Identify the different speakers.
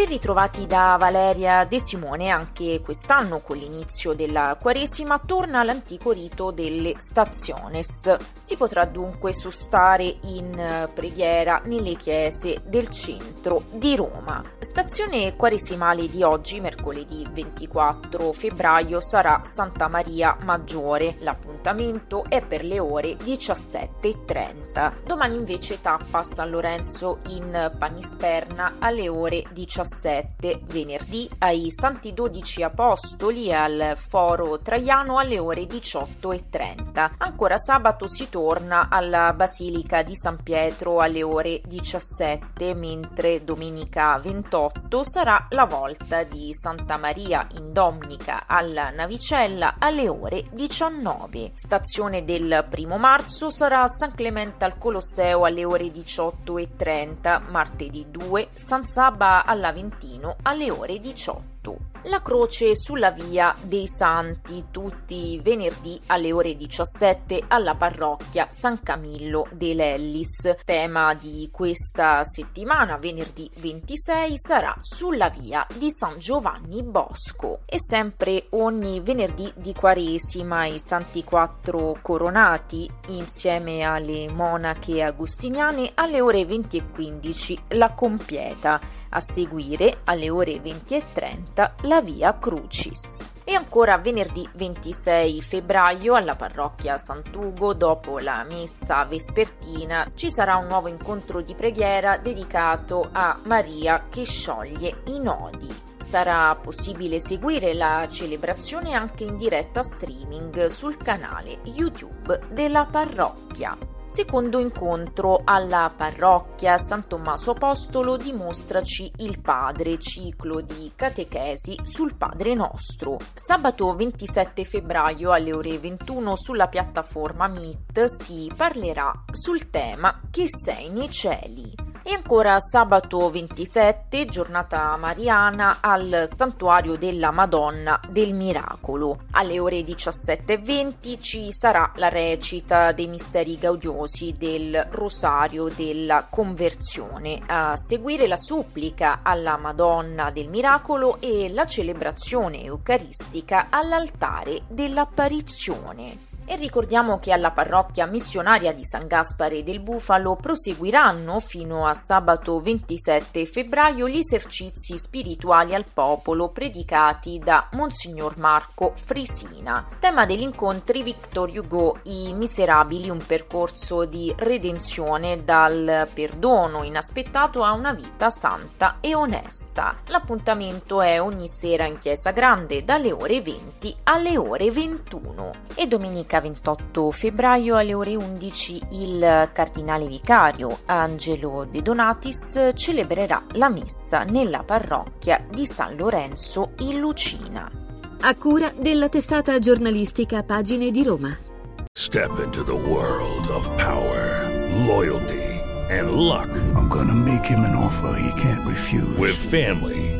Speaker 1: Ben ritrovati da Valeria De Simone, anche quest'anno con l'inizio della Quaresima torna l'antico rito delle staziones. Si potrà dunque sostare in preghiera nelle chiese del centro di Roma. Stazione quaresimale di oggi, mercoledì 24 febbraio, sarà Santa Maria Maggiore. L'appuntamento è per le ore 17.30. Domani invece tappa San Lorenzo in Panisperna alle ore 17. 17 venerdì ai Santi Dodici Apostoli al Foro Traiano alle ore 18.30. Ancora sabato si torna alla Basilica di San Pietro alle ore 17, mentre domenica 28 sarà la volta di Santa Maria in Domnica alla Navicella alle ore 19. Stazione del primo marzo sarà San Clemente al Colosseo alle ore 18.30, martedì 2 San Saba alla Aventino alle ore 18. La croce sulla via dei Santi tutti venerdì alle ore 17 alla parrocchia San Camillo de Lellis. Tema di questa settimana, venerdì 26, sarà sulla via di San Giovanni Bosco. E sempre ogni venerdì di Quaresima i Santi Quattro Coronati insieme alle monache agustiniane alle ore 20 e 15 la compieta a seguire, alle ore 20 e 30, la via Crucis. E ancora venerdì 26 febbraio alla parrocchia Sant'Ugo, dopo la messa vespertina, ci sarà un nuovo incontro di preghiera dedicato a Maria che scioglie i nodi. Sarà possibile seguire la celebrazione anche in diretta streaming sul canale YouTube della parrocchia. Secondo incontro alla parrocchia San Tommaso Apostolo dimostraci il Padre, ciclo di catechesi sul Padre Nostro. Sabato 27 febbraio alle ore 21 sulla piattaforma Meet si parlerà sul tema Che sei nei cieli. E ancora sabato 27, giornata mariana al Santuario della Madonna del Miracolo. Alle ore 17.20 ci sarà la recita dei misteri gaudiosi del Rosario della Conversione. A seguire la supplica alla Madonna del Miracolo e la celebrazione eucaristica all'altare dell'apparizione. E ricordiamo che alla parrocchia missionaria di San Gaspare del Bufalo proseguiranno fino a sabato 27 febbraio gli esercizi spirituali al popolo predicati da Monsignor Marco Frisina. Tema degli incontri Victor Hugo, I Miserabili, un percorso di redenzione dal perdono inaspettato a una vita santa e onesta. L'appuntamento è ogni sera in Chiesa Grande dalle ore 20 alle ore 21 e domenica 28 febbraio alle ore 11 il cardinale vicario Angelo De Donatis celebrerà la messa nella parrocchia di San Lorenzo in Lucina.
Speaker 2: A cura della testata giornalistica Pagine di Roma.
Speaker 3: Step into the world of power, loyalty and luck.
Speaker 4: I'm gonna make him an offer he can't refuse.
Speaker 3: With family,